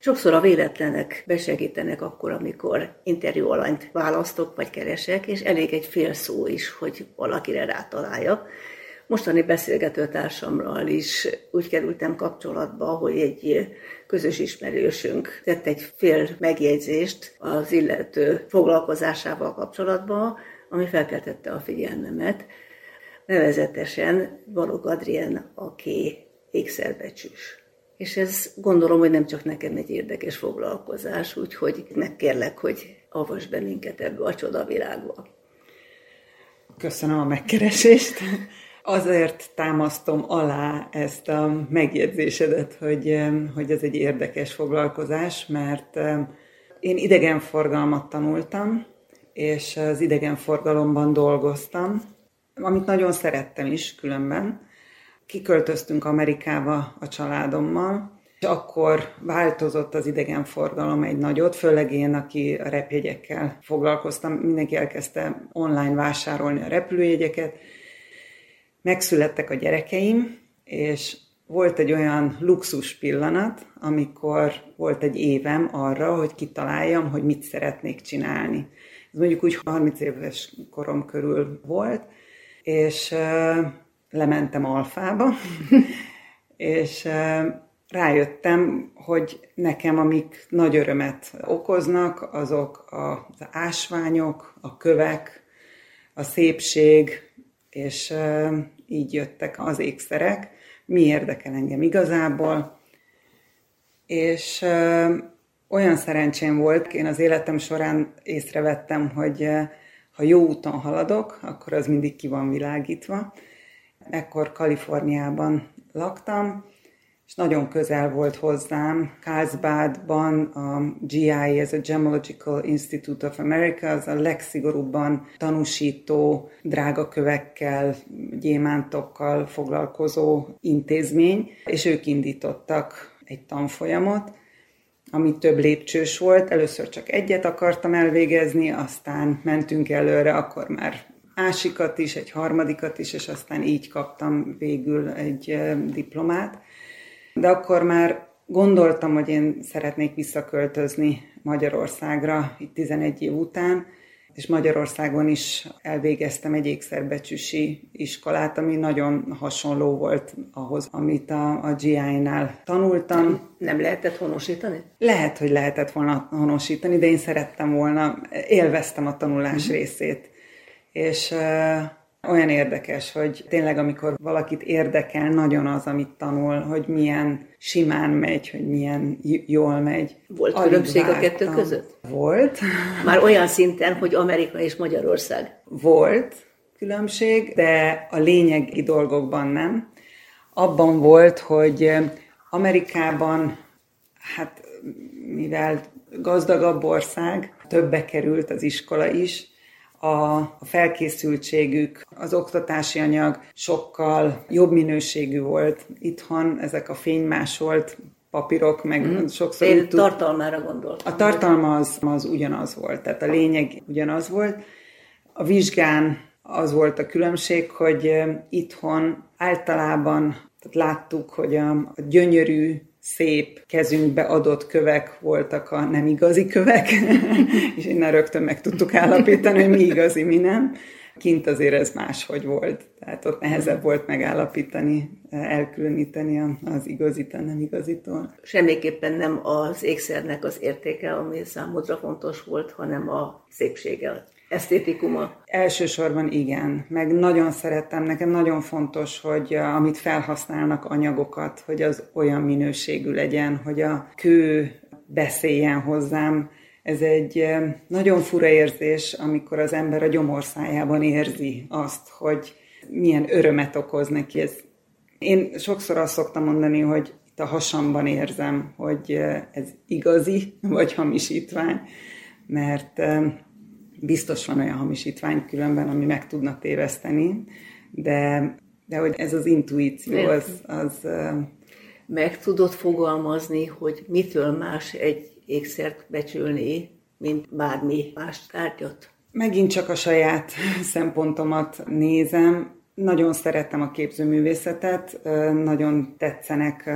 Sokszor a véletlenek besegítenek akkor, amikor interjú alanyt választok vagy keresek, és elég egy fél szó is, hogy valakire rátalálja. Mostani beszélgetőtársamral is úgy kerültem kapcsolatba, hogy egy közös ismerősünk tett egy fél megjegyzést az illető foglalkozásával kapcsolatban, ami felkeltette a figyelmemet. Nevezetesen Balog Adrien, aki ékszerbecsűs. És ez gondolom, hogy nem csak nekem egy érdekes foglalkozás, úgyhogy megkérlek, hogy avas be minket ebbe a csodavilágba. Köszönöm a megkeresést. Azért támasztom alá ezt a megjegyzésedet, hogy, hogy ez egy érdekes foglalkozás, mert én idegenforgalmat tanultam, és az idegenforgalomban dolgoztam, amit nagyon szerettem is különben. Kiköltöztünk Amerikába a családommal, és akkor változott az idegenforgalom egy nagyot, főleg én, aki a repjegyekkel foglalkoztam, mindenki elkezdte online vásárolni a repülőjegyeket. Megszülettek a gyerekeim, és volt egy olyan luxus pillanat, amikor volt egy évem arra, hogy kitaláljam, hogy mit szeretnék csinálni. Ez mondjuk úgy 30 éves korom körül volt, és lementem alfába, és rájöttem, hogy nekem amik nagy örömet okoznak, azok az ásványok, a kövek, a szépség, és így jöttek az ékszerek. Mi érdekel engem igazából? És olyan szerencsém volt, én az életem során észrevettem, hogy ha jó úton haladok, akkor az mindig ki van világítva. Ekkor Kaliforniában laktam, és nagyon közel volt hozzám. Carlsbadban a GI, ez a Gemological Institute of America, az a legszigorúbban tanúsító, drága kövekkel, gyémántokkal foglalkozó intézmény, és ők indítottak egy tanfolyamot, ami több lépcsős volt. Először csak egyet akartam elvégezni, aztán mentünk előre, akkor már másikat is, egy harmadikat is, és aztán így kaptam végül egy diplomát. De akkor már gondoltam, hogy én szeretnék visszaköltözni Magyarországra, itt 11 év után, és Magyarországon is elvégeztem egy ékszerbecsüsi iskolát, ami nagyon hasonló volt ahhoz, amit a, a GI-nál tanultam. Nem, lehetett honosítani? Lehet, hogy lehetett volna honosítani, de én szerettem volna, élveztem a tanulás uh-huh. részét. És olyan érdekes, hogy tényleg amikor valakit érdekel nagyon az, amit tanul, hogy milyen simán megy, hogy milyen jól megy. Volt Alig különbség vártam. a kettő között? Volt. Már olyan szinten, hogy Amerika és Magyarország. Volt különbség, de a lényegi dolgokban nem. Abban volt, hogy Amerikában, hát mivel gazdagabb ország, többe került az iskola is, a felkészültségük, az oktatási anyag sokkal jobb minőségű volt. Itthon ezek a fénymásolt papírok, meg mm. sokszor... Én tud... tartalmára gondoltam. A tartalma az, az ugyanaz volt, tehát a lényeg ugyanaz volt. A vizsgán az volt a különbség, hogy itthon általában tehát láttuk, hogy a, a gyönyörű szép kezünkbe adott kövek voltak a nem igazi kövek, és innen rögtön meg tudtuk állapítani, hogy mi igazi, mi nem. Kint azért ez máshogy volt, tehát ott nehezebb volt megállapítani, elkülöníteni az igazit a nem igazitól. Semmiképpen nem az ékszernek az értéke, ami számodra fontos volt, hanem a szépsége, esztétikuma? Elsősorban igen, meg nagyon szerettem, nekem nagyon fontos, hogy amit felhasználnak anyagokat, hogy az olyan minőségű legyen, hogy a kő beszéljen hozzám. Ez egy nagyon fura érzés, amikor az ember a gyomorszájában érzi azt, hogy milyen örömet okoz neki ez. Én sokszor azt szoktam mondani, hogy itt a hasamban érzem, hogy ez igazi, vagy hamisítvány, mert biztos van olyan hamisítvány különben, ami meg tudna téveszteni, de, de hogy ez az intuíció, az, az... Meg tudod fogalmazni, hogy mitől más egy ékszert becsülni, mint bármi más tárgyat? Megint csak a saját szempontomat nézem. Nagyon szerettem a képzőművészetet, nagyon tetszenek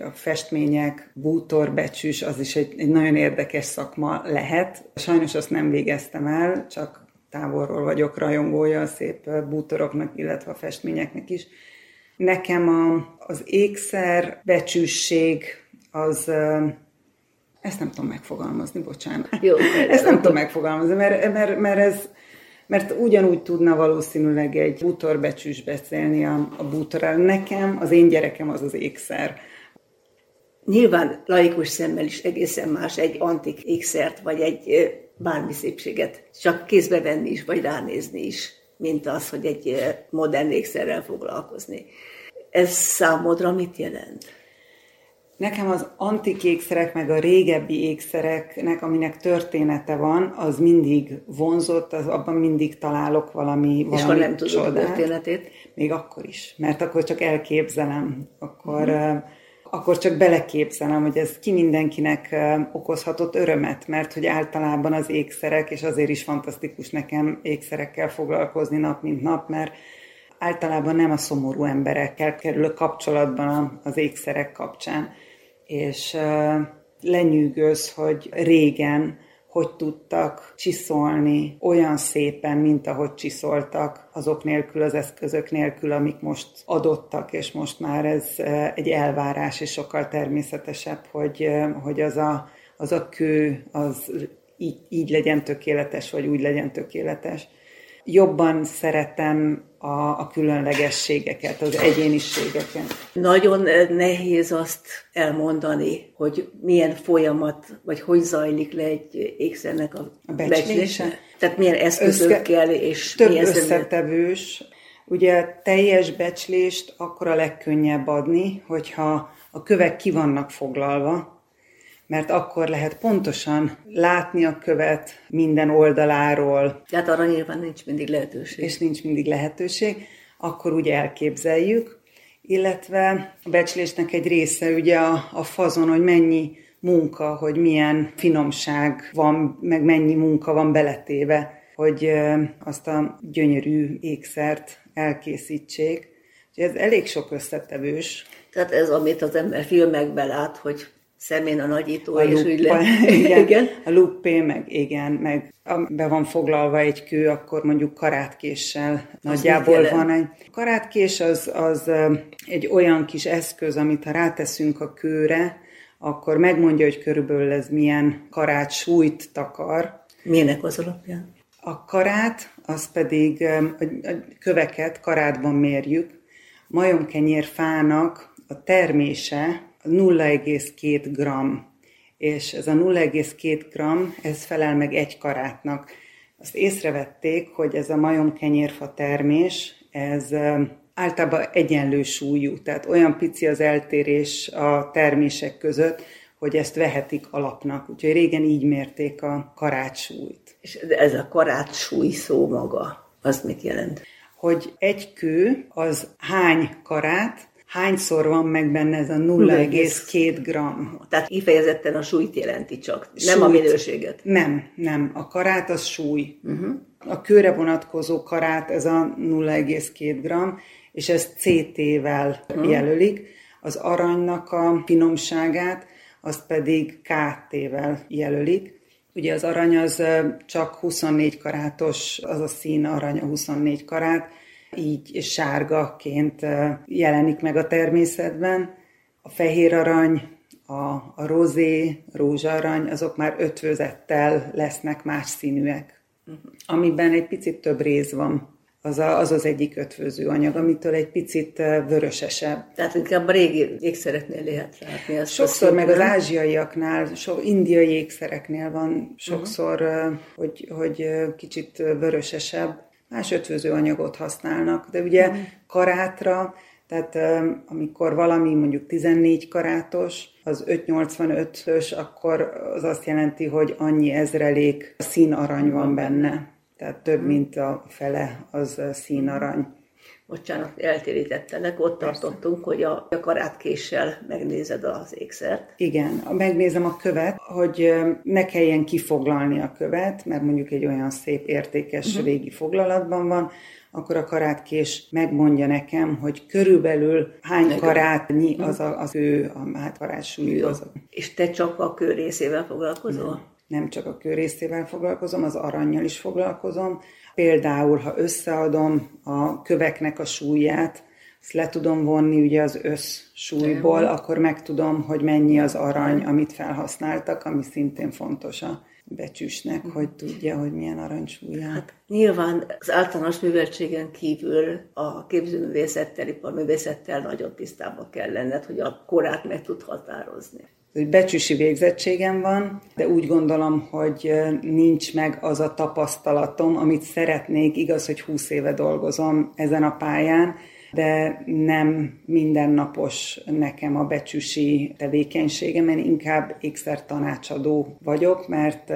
a festmények, bútorbecsűs, az is egy, egy nagyon érdekes szakma lehet. Sajnos azt nem végeztem el, csak távolról vagyok rajongója a szép bútoroknak, illetve a festményeknek is. Nekem a, az ékszer, becsűsség, az ezt nem tudom megfogalmazni, bocsánat. Jó, ezt nem tudom megfogalmazni, mert, mert, mert ez, mert ugyanúgy tudna valószínűleg egy bútorbecsűs beszélni a, a bútorral. Nekem, az én gyerekem az az ékszer. Nyilván laikus szemmel is egészen más egy antik ékszert, vagy egy bármi szépséget csak kézbe venni is, vagy ránézni is, mint az, hogy egy modern ékszerrel foglalkozni. Ez számodra mit jelent? Nekem az antik ékszerek, meg a régebbi ékszereknek, aminek története van, az mindig vonzott, az abban mindig találok valami, valami És ha nem tudod a történetét? Még akkor is, mert akkor csak elképzelem, akkor, mm. akkor csak beleképzelem, hogy ez ki mindenkinek okozhatott örömet, mert hogy általában az ékszerek, és azért is fantasztikus nekem ékszerekkel foglalkozni nap mint nap, mert általában nem a szomorú emberekkel kerülök kapcsolatban az ékszerek kapcsán és lenyűgöz, hogy régen hogy tudtak csiszolni olyan szépen, mint ahogy csiszoltak, azok nélkül, az eszközök nélkül, amik most adottak, és most már ez egy elvárás, és sokkal természetesebb, hogy, hogy az, a, az a kő, az így, így legyen tökéletes, vagy úgy legyen tökéletes. Jobban szeretem a, a különlegességeket, az egyéniségeket. Nagyon eh, nehéz azt elmondani, hogy milyen folyamat, vagy hogy zajlik le egy ékszernek a, a becslése. Tehát milyen eszközökkel Összke, és több milyen összetevős. Ugye teljes becslést akkor a legkönnyebb adni, hogyha a kövek ki vannak foglalva, mert akkor lehet pontosan látni a követ minden oldaláról. Tehát arra nyilván nincs mindig lehetőség. És nincs mindig lehetőség, akkor úgy elképzeljük, illetve a becslésnek egy része ugye a, a fazon, hogy mennyi munka, hogy milyen finomság van, meg mennyi munka van beletéve, hogy azt a gyönyörű ékszert elkészítsék. Úgyhogy ez elég sok összetevős. Tehát ez, amit az ember filmekben lát, hogy szemén a nagyító, a és lupa, úgy le... igen, igen. A luppé, meg igen, meg be van foglalva egy kő, akkor mondjuk karátkéssel nagyjából van egy. Karátkés az, az egy olyan kis eszköz, amit ha ráteszünk a kőre, akkor megmondja, hogy körülbelül ez milyen karát súlyt takar. Milyenek az alapján? A karát, az pedig a köveket karátban mérjük. Majomkenyér fának a termése 0,2 gram, és ez a 0,2 gram, ez felel meg egy karátnak. Azt észrevették, hogy ez a majomkenyérfa termés, ez általában egyenlő súlyú, tehát olyan pici az eltérés a termések között, hogy ezt vehetik alapnak. Úgyhogy régen így mérték a karátsúlyt. És ez a karátsúly szó maga, az mit jelent? Hogy egy kő az hány karát, hányszor van meg benne ez a 0,2 gram. Tehát kifejezetten a súlyt jelenti csak, súlyt. nem a minőséget. Nem, nem. A karát az súly. Uh-huh. A kőre vonatkozó karát ez a 0,2 gram, és ezt CT-vel uh-huh. jelölik. Az aranynak a finomságát, azt pedig KT-vel jelölik. Ugye az arany az csak 24 karátos, az a szín arany a 24 karát, így sárgaként jelenik meg a természetben. A fehér arany, a, a rozé, rózsarany, azok már ötvözettel lesznek más színűek. Uh-huh. Amiben egy picit több rész van. Az, a, az az egyik ötvöző anyag, amitől egy picit vörösesebb. Tehát inkább a régi ékszereknél lehet látni. Ezt sokszor meg az ázsiaiaknál, so, indiai ékszereknél van sokszor, uh-huh. hogy, hogy kicsit vörösesebb más ötvöző anyagot használnak, de ugye mm. karátra, tehát amikor valami mondjuk 14 karátos, az 585-ös, akkor az azt jelenti, hogy annyi ezrelék színarany van benne. Tehát több, mhm. mint a fele az színarany bocsánat, eltérítettelek, ott Persze. tartottunk, hogy a, a karátkéssel megnézed az ékszert. Igen, megnézem a követ, hogy ne kelljen kifoglalni a követ, mert mondjuk egy olyan szép, értékes uh-huh. régi foglalatban van, akkor a karátkés megmondja nekem, hogy körülbelül hány karátnyi az a, az ő a hátvarásúly. Az a... És te csak a kör részével foglalkozol? Nem. Nem csak a kör részével foglalkozom, az aranyjal is foglalkozom. Például, ha összeadom a köveknek a súlyát, ezt le tudom vonni ugye az összsúlyból, akkor megtudom, hogy mennyi az arany, amit felhasználtak, ami szintén fontos a becsüsnek, hogy tudja, hogy milyen aranysúlya. Hát nyilván az általános műveltségen kívül a képzőművészettel, iparművészettel nagyon tisztában kell lenned, hogy a korát meg tud határozni. Hogy becsüsi végzettségem van, de úgy gondolom, hogy nincs meg az a tapasztalatom, amit szeretnék. Igaz, hogy 20 éve dolgozom ezen a pályán, de nem mindennapos nekem a becsüsi tevékenységem, én inkább ékszer tanácsadó vagyok, mert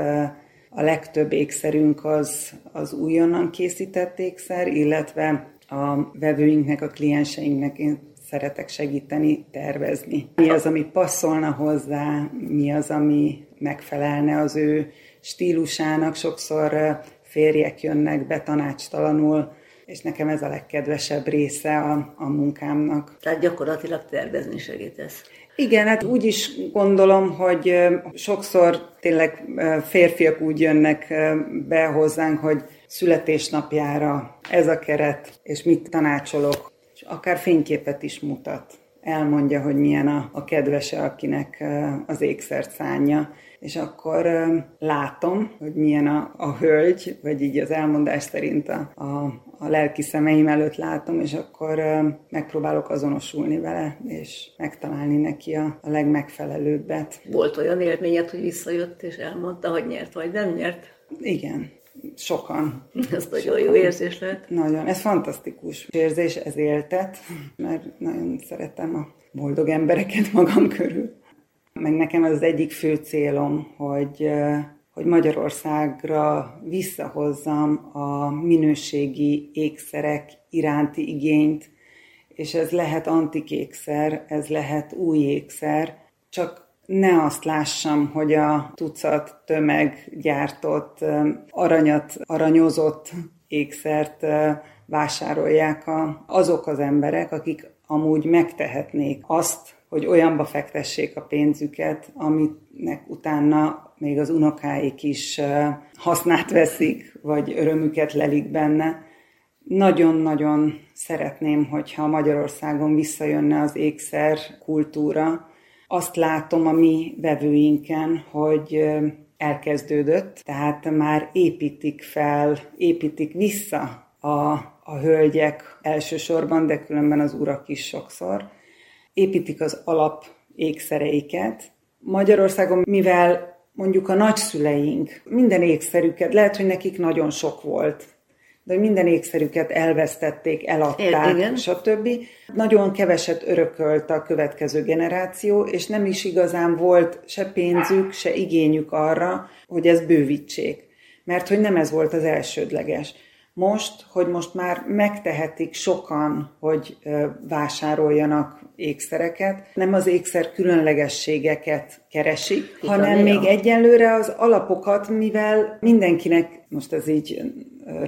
a legtöbb ékszerünk az, az újonnan készített ékszer, illetve a vevőinknek, a klienseinknek én szeretek segíteni, tervezni. Mi az, ami passzolna hozzá, mi az, ami megfelelne az ő stílusának. Sokszor férjek jönnek be tanácstalanul, és nekem ez a legkedvesebb része a, a munkámnak. Tehát gyakorlatilag tervezni segítesz. Igen, hát úgy is gondolom, hogy sokszor tényleg férfiak úgy jönnek be hozzánk, hogy születésnapjára ez a keret, és mit tanácsolok, és akár fényképet is mutat. Elmondja, hogy milyen a, a kedvese, akinek az ékszert szánja és akkor látom, hogy milyen a, a hölgy, vagy így az elmondás szerint a, a, a lelki szemeim előtt látom, és akkor megpróbálok azonosulni vele, és megtalálni neki a, a legmegfelelőbbet. Volt olyan élményed, hogy visszajött, és elmondta, hogy nyert vagy nem nyert? Igen, sokan. Ez nagyon jó érzés lehet. Nagyon, ez fantasztikus érzés, ez éltet, mert nagyon szeretem a boldog embereket magam körül. Meg nekem az egyik fő célom, hogy, hogy Magyarországra visszahozzam a minőségi ékszerek iránti igényt, és ez lehet antik ékszer, ez lehet új ékszer, csak ne azt lássam, hogy a tucat tömeg gyártott, aranyat, aranyozott ékszert vásárolják a, azok az emberek, akik amúgy megtehetnék azt, hogy olyanba fektessék a pénzüket, aminek utána még az unokáik is hasznát veszik, vagy örömüket lelik benne. Nagyon-nagyon szeretném, hogyha Magyarországon visszajönne az ékszer kultúra. Azt látom a mi vevőinken, hogy elkezdődött, tehát már építik fel, építik vissza a, a hölgyek elsősorban, de különben az urak is sokszor építik az alap ékszereiket. Magyarországon, mivel mondjuk a nagyszüleink minden ékszerüket, lehet, hogy nekik nagyon sok volt, de minden ékszerüket elvesztették, eladták, Igen. stb. Nagyon keveset örökölt a következő generáció, és nem is igazán volt se pénzük, se igényük arra, hogy ezt bővítsék. Mert hogy nem ez volt az elsődleges most, hogy most már megtehetik sokan, hogy vásároljanak ékszereket, nem az ékszer különlegességeket keresik, Itt hanem még egyenlőre az alapokat, mivel mindenkinek, most ez így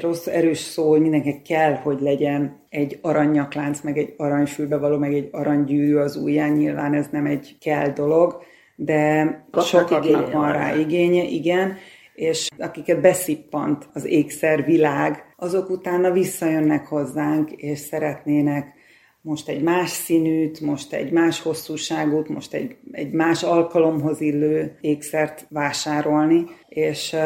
rossz, erős szó, hogy mindenkinek kell, hogy legyen egy aranyaklánc, meg egy aranyfülbevaló, meg egy aranygyűrű az ujján, nyilván ez nem egy kell dolog, de Kapnak sokaknak van rá igénye, igen, és akiket beszippant az ékszer világ, azok utána visszajönnek hozzánk, és szeretnének most egy más színűt, most egy más hosszúságút, most egy, egy más alkalomhoz illő ékszert vásárolni, és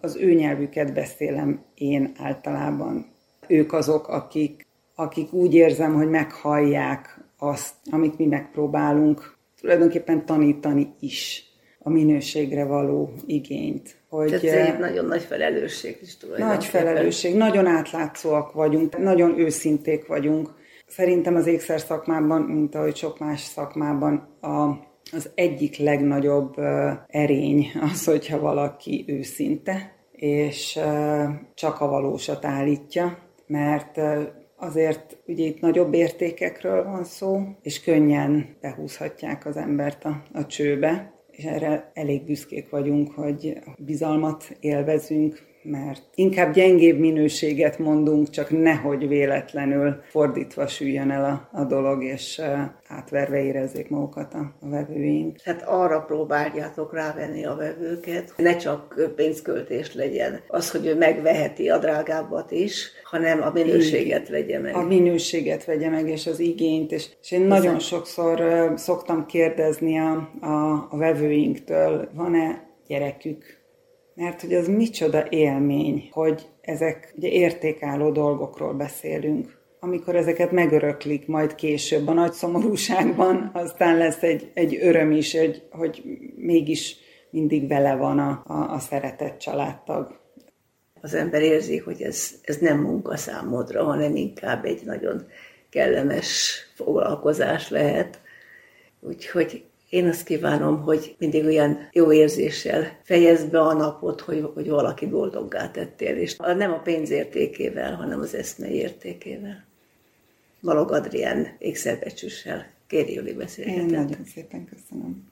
az ő nyelvüket beszélem én általában. Ők azok, akik, akik úgy érzem, hogy meghallják azt, amit mi megpróbálunk tulajdonképpen tanítani is a minőségre való igényt. Hogy Tehát ez egy nagyon nagy felelősség is Nagy felelősség, nagyon átlátszóak vagyunk, nagyon őszinték vagyunk. Szerintem az ékszer szakmában, mint ahogy sok más szakmában, a, az egyik legnagyobb uh, erény az, hogyha valaki őszinte, és uh, csak a valósat állítja, mert azért ugye itt nagyobb értékekről van szó, és könnyen behúzhatják az embert a, a csőbe, és erre elég büszkék vagyunk, hogy bizalmat élvezünk mert inkább gyengébb minőséget mondunk, csak nehogy véletlenül fordítva süljön el a, a dolog, és átverve érezzék magukat a, a vevőink. Tehát arra próbáljátok rávenni a vevőket, hogy ne csak pénzköltés legyen. Az, hogy ő megveheti a drágábbat is, hanem a minőséget vegye meg. A minőséget vegye meg, és az igényt. És, és én nagyon sokszor szoktam kérdezni a, a, a vevőinktől, van-e gyerekük, mert hogy az micsoda élmény, hogy ezek ugye értékálló dolgokról beszélünk. Amikor ezeket megöröklik majd később a nagy szomorúságban, aztán lesz egy, egy öröm is, hogy, hogy mégis mindig vele van a, a, a szeretett családtag. Az ember érzi, hogy ez, ez nem munka számodra, hanem inkább egy nagyon kellemes foglalkozás lehet. Úgyhogy én azt kívánom, hogy mindig olyan jó érzéssel fejezd be a napot, hogy, hogy valaki boldoggá tettél, és nem a pénz értékével, hanem az eszme értékével. Balog Adrián ékszerbecsüssel. Kéri Juli beszélgetett. Én nagyon szépen köszönöm.